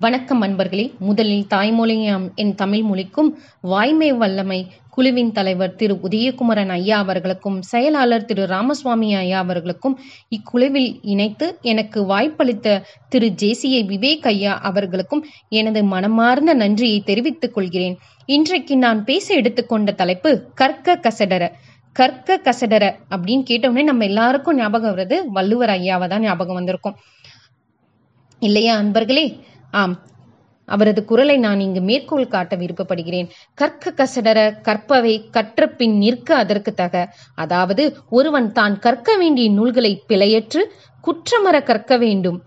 வணக்கம் அன்பர்களே. முதலில் தாய்மொழியாம் என் தமிழ் மொழிக்கும் வாய்மை வல்லமை குழுவின் தலைவர் திரு உதயகுமரன் ஐயா அவர்களுக்கும் செயலாளர் திரு ராமசுவாமி ஐயா அவர்களுக்கும் இக்குழுவில் இணைத்து எனக்கு வாய்ப்பளித்த திரு ஜேசிஐ விவேக் ஐயா அவர்களுக்கும் எனது மனமார்ந்த நன்றியை தெரிவித்துக் கொள்கிறேன். இன்றைக்கு நான் பேச எடுத்துக்கொண்ட தலைப்பு கற்க கசடர கற்க கசடர அப்படின்னு கேட்டவுடனே நம்ம எல்லாருக்கும் ஞாபகம் வருது வள்ளுவர் ஐயாவை தான் ஞாபகம் வந்திருக்கும். இல்லையா அன்பர்களே? ஆம். அவரது குரலை நான் இங்கு மேற்கோள் காட்ட விருப்பப்படுகிறேன். கற்க கசடர கற்பவை கற்ற பின் நிற்க அதற்கு தக. அதாவது ஒருவன் தான் கற்க வேண்டிய நூல்களை பிழையற்று குற்றமற கற்க வேண்டும்.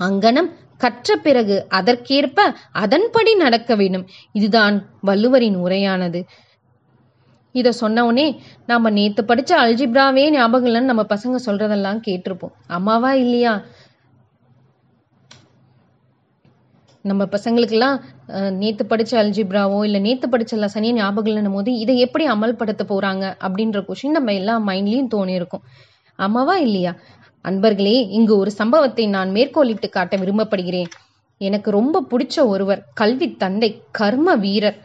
அங்கனம் கற்ற பிறகு அதற்கேற்ப அதன்படி நடக்க வேண்டும். இதுதான் வள்ளுவரின் உரையானது. இதை சொன்னவுடனே நாம நேத்து படிச்ச அல்ஜிப்ராவே ஞாபகம் இல்லைன்னு நம்ம பசங்க சொல்றதெல்லாம் கேட்டிருப்போம். அம்மாவா இல்லையா? நம்ம பசங்களுக்கெல்லாம் நேற்று படித்த அல்ஜிப்ராவோ இல்லை நேற்று படித்த லசனியை ஞாபகம் இல்லைன்னும் போது இதை எப்படி அமல்படுத்த போகிறாங்க அப்படின்ற கொஷின் நம்ம எல்லா மைண்ட்லேயும் தோணியிருக்கும். ஆமாவா இல்லையா? அன்பர்களே இங்கு ஒரு சம்பவத்தை நான் மேற்கோளிட்டு காட்ட விரும்பப்படுகிறேன். எனக்கு ரொம்ப பிடிச்ச ஒருவர் கல்வி தந்தை கர்ம வீரர்.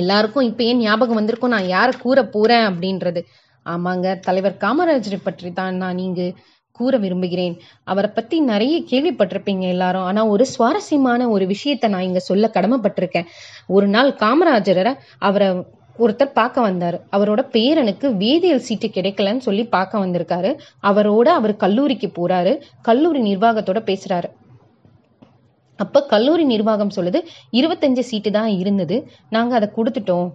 எல்லாருக்கும் இப்போ ஏன் ஞாபகம் வந்திருக்கும்? நான் யாரை கூற போறேன் அப்படின்றது. ஆமாங்க தலைவர் காமராஜரை பற்றி தான் நான் இங்கு கூற விரும்புகிறேன். அவரை பத்தி நிறைய கேள்விப்பட்டிருப்பீங்க எல்லாரும். ஆனா ஒரு சுவாரஸ்யமான ஒரு விஷயத்த நான் இங்க சொல்ல கடமைப்பட்டிருக்கேன். ஒரு நாள் காமராஜரை அவரை ஒருத்தர் பார்க்க வந்தாரு. அவரோட பேரனுக்கு வேதியியல் சீட்டு கிடைக்கலன்னு சொல்லி பார்க்க வந்திருக்காரு. அவரோட அவர் கல்லூரிக்கு போறாரு. கல்லூரி நிர்வாகத்தோட பேசுறாரு. அப்போ கல்லூரி நிர்வாகம் சொல்லுது இருபத்தஞ்சு சீட்டு தான் இருந்தது. நாங்கள் அதை கொடுத்துட்டோம்.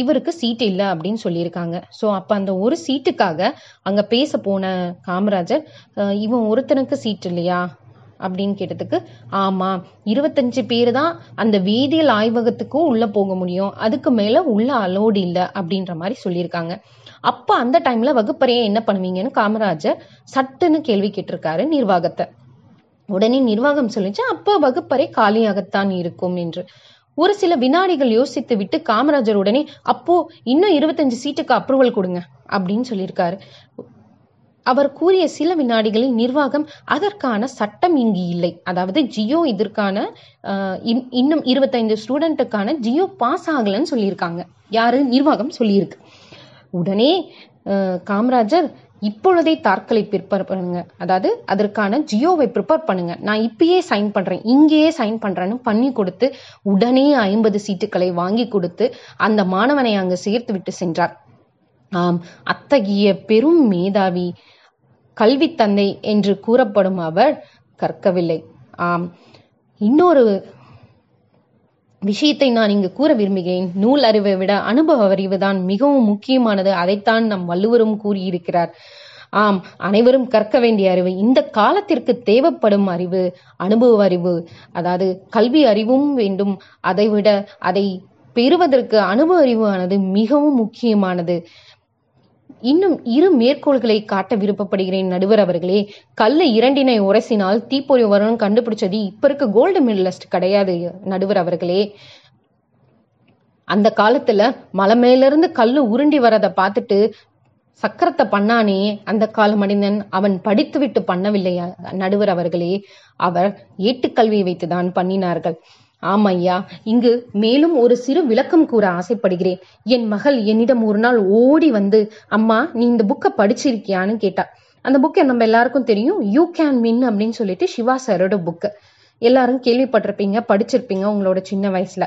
இவருக்கு சீட்டு இல்லை அப்படின்னு சொல்லியிருக்காங்க. ஸோ அப்போ அந்த ஒரு சீட்டுக்காக அங்கே பேச போன காமராஜர் இவன் ஒருத்தனுக்கு சீட் இல்லையா? அப்படின்னு கேட்டதுக்கு ஆமா இருபத்தஞ்சு பேர் தான் அந்த வேதியியல் ஆய்வகத்துக்கும் உள்ள போக முடியும். அதுக்கு மேல உள்ள அலோடு இல்லை அப்படின்ற மாதிரி சொல்லியிருக்காங்க. அப்ப அந்த டைம்ல வகுப்பறையை என்ன பண்ணுவீங்கன்னு காமராஜர் சட்டுன்னு கேள்வி கேட்டிருக்காரு நிர்வாகத்தை. உடனே நிர்வாகம் சொல்லிச்சு அப்போ வகுப்பறை காலியாகத்தான் இருக்கும் என்று. ஒரு சில வினாடிகள் யோசித்து விட்டு காமராஜர் உடனே அப்போ இன்னும் இருபத்தஞ்சு சீட்டுக்கு அப்ரூவல் கொடுங்க அப்படின்னு சொல்லியிருக்காரு. அவர் கூறிய சில வினாடிகளில் நிர்வாகம் அதற்கான சட்டம் இங்கு இல்லை. அதாவது ஜியோ இதற்கான இன்னும் இருபத்தைந்து ஸ்டூடெண்ட்டுக்கான ஜியோ பாஸ் ஆகலன்னு சொல்லியிருக்காங்க. யாரு? நிர்வாகம் சொல்லியிருக்கு. உடனே காமராஜர் இப்பொழுதே தார்களை ப்ரிப்பேர் பண்ணுங்க. அதாவது அதற்கான ஜியோவை ப்ரிப்பேர் பண்ணுங்க. நான் இப்பயே சைன் பண்றேன். இங்கேயே சைன் பண்றேன்னு பண்ணி கொடுத்து உடனே ஐம்பது சீட்டுகளை வாங்கி கொடுத்து அந்த மாணவனை அங்கு சேர்த்து விட்டு சென்றார். ஆம் அத்தகைய பெரும் மேதாவி கல்வி தந்தை என்று கூறப்படும் அவர் கற்கவில்லை. ஆம் இன்னொரு விஷயத்தை நான் இங்கு கூற விரும்புகிறேன். நூல் அறிவை விட அனுபவ அறிவு தான் மிகவும் முக்கியமானது. அதைத்தான் நம் வள்ளுவரும் கூறியிருக்கிறார். ஆம் அனைவரும் கற்க வேண்டிய அறிவு. இந்த காலத்திற்கு தேவைப்படும் அறிவு அனுபவ அறிவு அதாவது கல்வி அறிவும் வேண்டும். அதை விட அதை பெறுவதற்கு அனுபவ அறிவானது மிகவும் முக்கியமானது. இன்னும் இரு மேற்கோள்களை காட்ட விருப்பப்படுகிறேன் நடுவர் அவர்களே. கல்ல இரண்டினை உரசினால் தீப்பொறி வரும்னு கண்டுபிடிச்சது இப்ப இருக்க கோல்டு மெடலிஸ்ட் கிடையாது நடுவர் அவர்களே. அந்த காலத்துல மலை மேல இருந்து கல்லு உருண்டி வரதை பார்த்துட்டு சக்கரத்தை பண்ணானே அந்த கால மனிதன் அவன் படித்துவிட்டு பண்ணவில்லையா நடுவர் அவர்களே. அவர் ஏட்டுக்கல்வியை வைத்துதான் பண்ணினார்கள். ஆமையா இங்கு மேலும் ஒரு சிறு விளக்கம் கூற ஆசைப்படுகிறேன். என் மகள் என்னிடம் ஒரு நாள் ஓடி வந்து அம்மா நீ இந்த புக்கை படிச்சிருக்கியான்னு கேட்டா. அந்த புக்கை நம்ம எல்லாருக்கும் தெரியும் யூ கேன் மின் அப்படின்னு சொல்லிட்டு சிவா சாரோட புக்கு எல்லாரும் கேள்விப்பட்டிருப்பீங்க படிச்சிருப்பீங்க உங்களோட சின்ன வயசுல.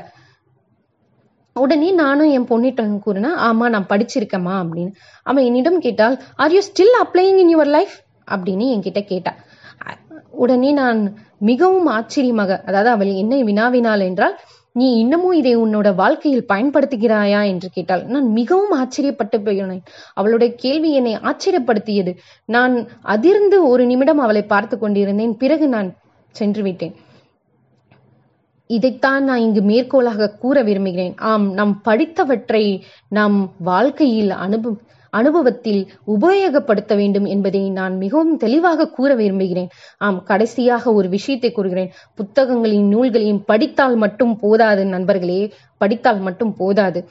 உடனே நானும் என் பொண்ணிட்ட கூறினா ஆமா நான் படிச்சிருக்கேம்மா அப்படின்னு. அவன் என்னிடம் கேட்டால் are you still applying in your life அப்படின்னு என்கிட்ட கேட்டா. உடனே நான் மிகவும் ஆச்சரியமாக அதாவது அவள் என்னை வினாவினாள் என்றால் நீ இன்னமும் இதை உன்னோட வாழ்க்கையில் பயன்படுத்துகிறாயா? என்று கேட்டாள். நான் மிகவும் ஆச்சரியப்பட்டு போயினேன். அவளுடைய கேள்வி என்னை ஆச்சரியப்படுத்தியது. நான் அதிர்ந்து ஒரு நிமிடம் அவளை பார்த்து கொண்டிருந்தேன். பிறகு நான் சென்று விட்டேன். இதைத்தான் நான் இங்கு மேற்கோளாக கூற விரும்புகிறேன். ஆம் நாம் படித்தவற்றை நம் வாழ்க்கையில் அனுபவ அனுபவத்தில் உபயோகப்படுத்த வேண்டும் என்பதை நான் மிகவும் தெளிவாக கூற விரும்புகிறேன். ஆம் கடைசியாக ஒரு விஷயத்தை கூறுகிறேன். புத்தகங்களையும் நூல்களையும் படித்தால் மட்டும் போதாது நண்பர்களே படித்தால் மட்டும் போதாது.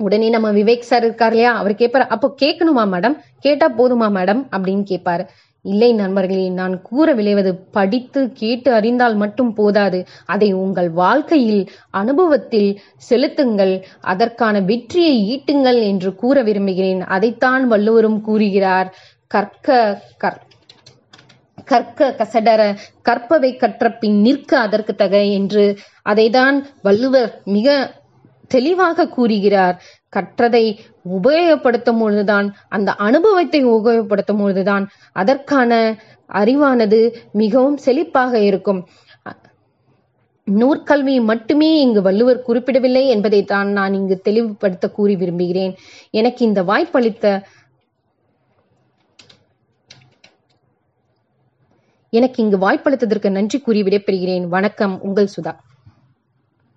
உடனே நம்ம விவேக் சார் இருக்கார் இல்லையா? அவர் கேட்பாரு அப்போ கேட்கணுமா மேடம் கேட்டா போதுமா மேடம் அப்படின்னு கேட்பாரு. இல்லை நண்பர்களே நான் கூற விளைவது படித்து கேட்டு அறிந்தால் மட்டும் போதாது. அதை உங்கள் வாழ்க்கையில் அனுபவத்தில் செலுத்துங்கள். அதற்கான வெற்றியை ஈட்டுங்கள் என்று கூற விரும்புகிறேன். அதைத்தான் வள்ளுவரும் கூறுகிறார். கற்க கற் கற்க கசடர கற்பவை கற்ற பின் நிற்க அதற்கு தக என்று. அதைதான் வள்ளுவர் மிக தெளிவாக கூறுகிறார். கற்றதை உபயோகப்படுத்தும் பொழுதுதான் அந்த அனுபவத்தை உபயோகப்படுத்தும் பொழுதுதான் அதற்கான அறிவானது மிகவும் செழிப்பாக இருக்கும். நூற்கல்வி மட்டுமே இங்கு வள்ளுவர் குறிப்பிடவில்லை என்பதை தான் நான் இங்கு தெளிவுபடுத்த கூறி விரும்புகிறேன். எனக்கு இந்த வாய்ப்பளித்த எனக்கு இங்கு வாய்ப்பளித்ததற்கு நன்றி கூறி விடைபெறுகிறேன். வணக்கம் உங்கள் சுதா.